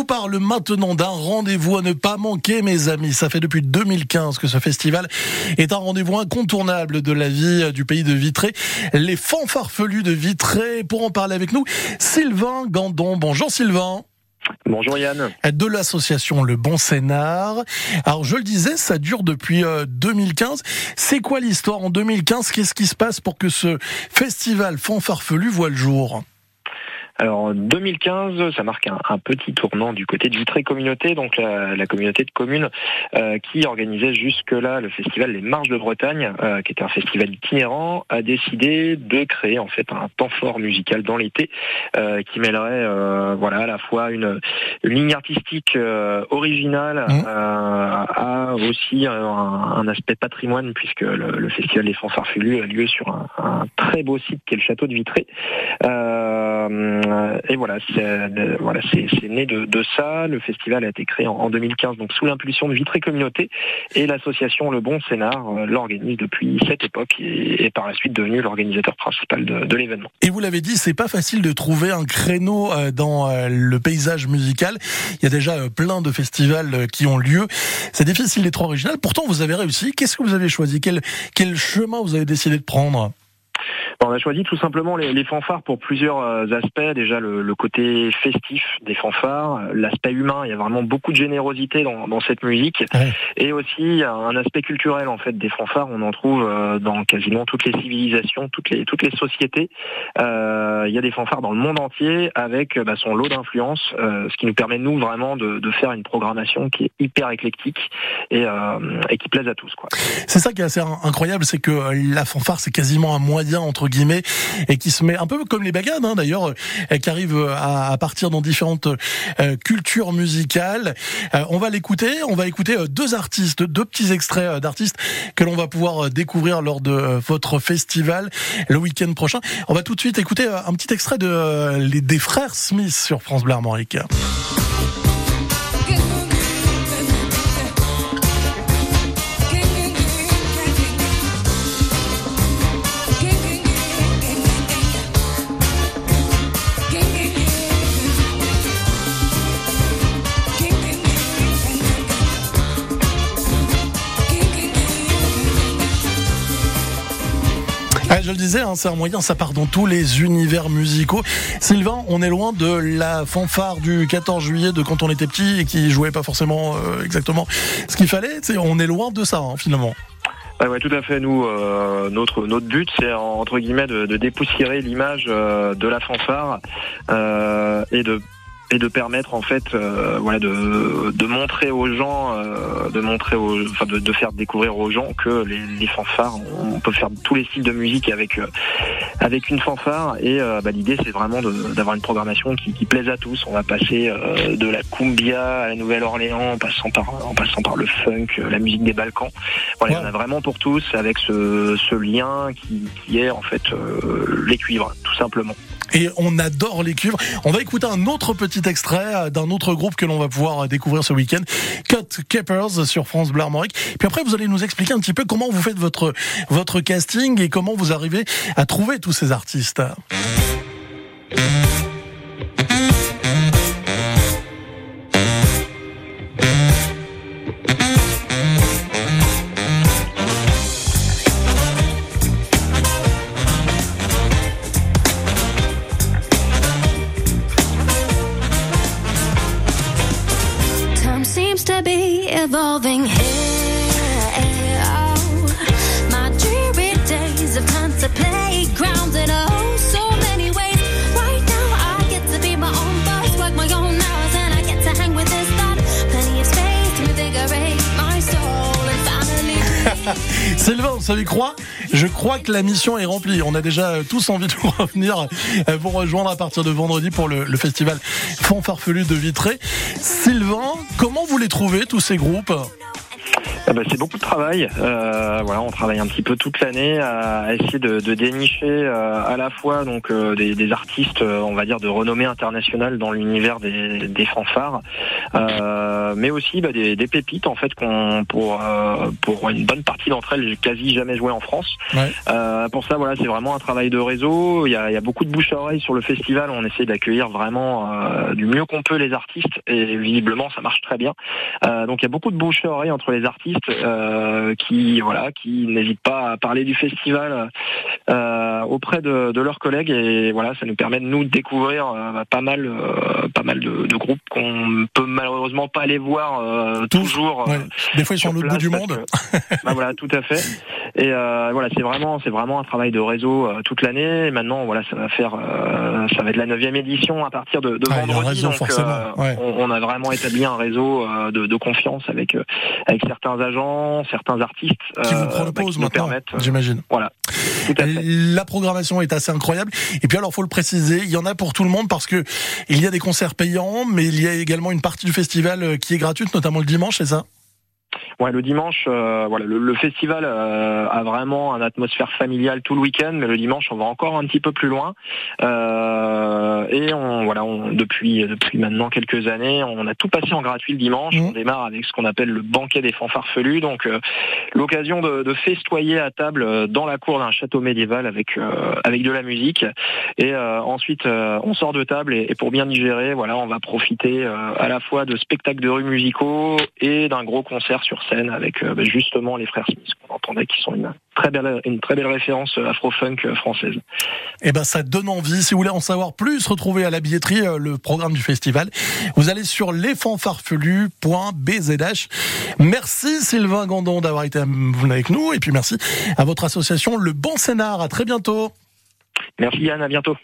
vous parle maintenant d'un rendez-vous à ne pas manquer, mes amis. Ça fait depuis 2015 que ce festival est un rendez-vous incontournable de la vie du pays de Vitré. Les fanfarfelus de Vitré. Pour en parler avec nous, Sylvain Gandon. Bonjour Sylvain. Bonjour Yann. De l'association Le Bon Scénar. Alors je le disais, ça dure depuis 2015. C'est quoi l'histoire en 2015 Qu'est-ce qui se passe pour que ce festival fanfarfelu voit le jour? Alors en 2015, ça marque un, petit tournant du côté de Vitré Communauté, donc la, communauté de communes euh, qui organisait jusque-là le festival Les Marches de Bretagne, euh, qui était un festival itinérant, a décidé de créer en fait un temps fort musical dans l'été euh, qui mêlerait voilà à la fois une, ligne artistique originale mmh. à aussi un, aspect patrimoine puisque le, festival des Fanfarfelus a lieu sur un, un, très beau site qui est le château de Vitré. Euh, et voilà, c'est euh, voilà, né de, ça. Le festival a été créé en, 2015, donc sous l'impulsion de Vitré Communauté, et l'association Le Bon Scénar euh, l'organise depuis cette époque et est par la suite devenu l'organisateur principal de, l'événement. Et vous l'avez dit, c'est pas facile de trouver un créneau dans le paysage musical. Il y a déjà plein de festivals qui ont lieu. C'est difficile d'être original. Pourtant, vous avez réussi. Qu'est-ce que vous avez choisi? Quel, quel chemin vous avez décidé de prendre? On a choisi tout simplement les, fanfares pour plusieurs euh, aspects. Déjà le, côté festif des fanfares, l'aspect humain. Il y a vraiment beaucoup de générosité dans, cette musique, et aussi un aspect culturel en fait des fanfares. On en trouve euh, dans quasiment toutes les civilisations, toutes les toutes les sociétés. Euh, il y a des fanfares dans le monde entier avec bah, son lot d'influence, ce qui nous permet nous vraiment de, faire une programmation qui est hyper éclectique et, qui plaise à tous. C'est ça qui est assez incroyable, c'est que la fanfare c'est quasiment un moyen entre guillemets, et qui se met un peu comme les bagades hein, d'ailleurs, euh, qui arrive à, partir dans différentes euh, cultures musicales. Euh, on va l'écouter, on va écouter deux artistes, deux petits extraits d'artistes que l'on va pouvoir découvrir lors de votre festival le week-end prochain. On va tout de suite écouter un petit extrait de des frères Smith sur France Bleu je le disais, hein, c'est un moyen, ça part dans tous les univers musicaux. Sylvain, on est loin de la fanfare du 14 juillet de quand on était petit et qui jouait pas forcément euh, exactement ce qu'il fallait. On est loin de ça, hein, finalement. Ouais, tout à fait. Nous, euh, notre notre but, c'est entre guillemets de, dépoussiérer l'image euh, de la fanfare et de et de permettre en fait euh, voilà de, de montrer aux gens euh, de montrer aux, enfin de, de, faire découvrir aux gens que les, les, fanfares on peut faire tous les styles de musique avec euh, avec une fanfare. Et bah, l'idée c'est vraiment d'avoir une programmation qui, qui, plaise à tous. On va passer de la cumbia à la Nouvelle-Orléans en passant par en passant par le funk la musique des Balkans. Voilà on a vraiment pour tous avec ce, ce lien qui, qui est en fait les cuivres tout simplement et on adore les cuivres. On va écouter un autre petit extrait euh, d'un autre groupe que l'on va pouvoir euh, découvrir ce week-end, Cut Keepers sur France Bleu Armorique. Puis après, vous allez nous expliquer un petit peu comment vous faites votre votre casting et comment vous arrivez à trouver tous ces artistes. to be evolving here. Vous savez quoi? Je crois que la mission est remplie. On a déjà tous envie de revenir euh, pour rejoindre à partir de vendredi pour le, le festival Fanfarfelu de Vitré. Sylvain, comment vous les trouvez tous ces groupes? Ah bah, c'est beaucoup de travail. Euh, voilà, on travaille un petit peu toute l'année à essayer de, de dénicher euh, à la fois donc euh, des, des, artistes, euh, on va dire de renommée internationale dans l'univers des, des, fanfares, euh, mais aussi bah, des, des, pépites en fait qu'on pour pour une bonne partie d'entre elles quasi jamais joué en France. Ouais. pour ça, voilà, c'est vraiment un travail de réseau. Il y a, il y a beaucoup de bouche à oreille sur le festival. On essaie d'accueillir vraiment du mieux qu'on peut les artistes et visiblement ça marche très bien. donc il y a beaucoup de bouche à oreille entre les artistes euh, qui voilà qui n'hésitent pas à parler du festival euh, auprès de, de, leurs collègues et voilà ça nous permet de nous découvrir euh, bah, pas mal pas mal de, de groupes qu'on peut malheureusement pas aller voir toujours. Ouais. Des fois ils sont l'autre bout du monde. bah, voilà tout à fait. Et voilà c'est vraiment c'est vraiment un travail de réseau toute l'année. Et maintenant voilà ça va faire ça va être la neuvième édition à partir de, de ah, vendredi donc on, on, a vraiment établi un réseau de, de confiance avec avec certains agents, certains artistes qui vous euh, proposent bah, maintenant, euh, j'imagine. Voilà. La programmation est assez incroyable. Et puis alors, faut le préciser, il y en a pour tout le monde parce que il y a des concerts payants, mais il y a également une partie du festival euh, qui est gratuite, notamment le dimanche, c'est ça? Ouais, le dimanche, euh, voilà, le, festival euh, a vraiment une atmosphère familiale tout le week-end, mais le dimanche, on va encore un petit peu plus loin. Euh, et on, voilà, on, depuis depuis maintenant quelques années, on a tout passé en gratuit le dimanche. Mmh. On démarre avec ce qu'on appelle le banquet des fanfarfelus, donc l'occasion de, de, festoyer à table dans la cour d'un château médiéval avec avec de la musique. Et ensuite, on sort de table et, et, pour bien digérer, voilà, on va profiter à la fois de spectacles de rue musicaux et d'un gros concert sur scène avec euh, bah, justement les frères Smith qu'on entendait qui sont une très belle une très belle référence euh, afro-funk euh, française. Eh ben ça donne envie. Si vous voulez en savoir plus, retrouvez à la billetterie le programme du festival. Vous allez sur lesfanfarfelus.bzh. Merci Sylvain Gandon d'avoir été avec nous et puis merci à votre association Le Bon Scénar. À très bientôt. Merci Yann, à bientôt.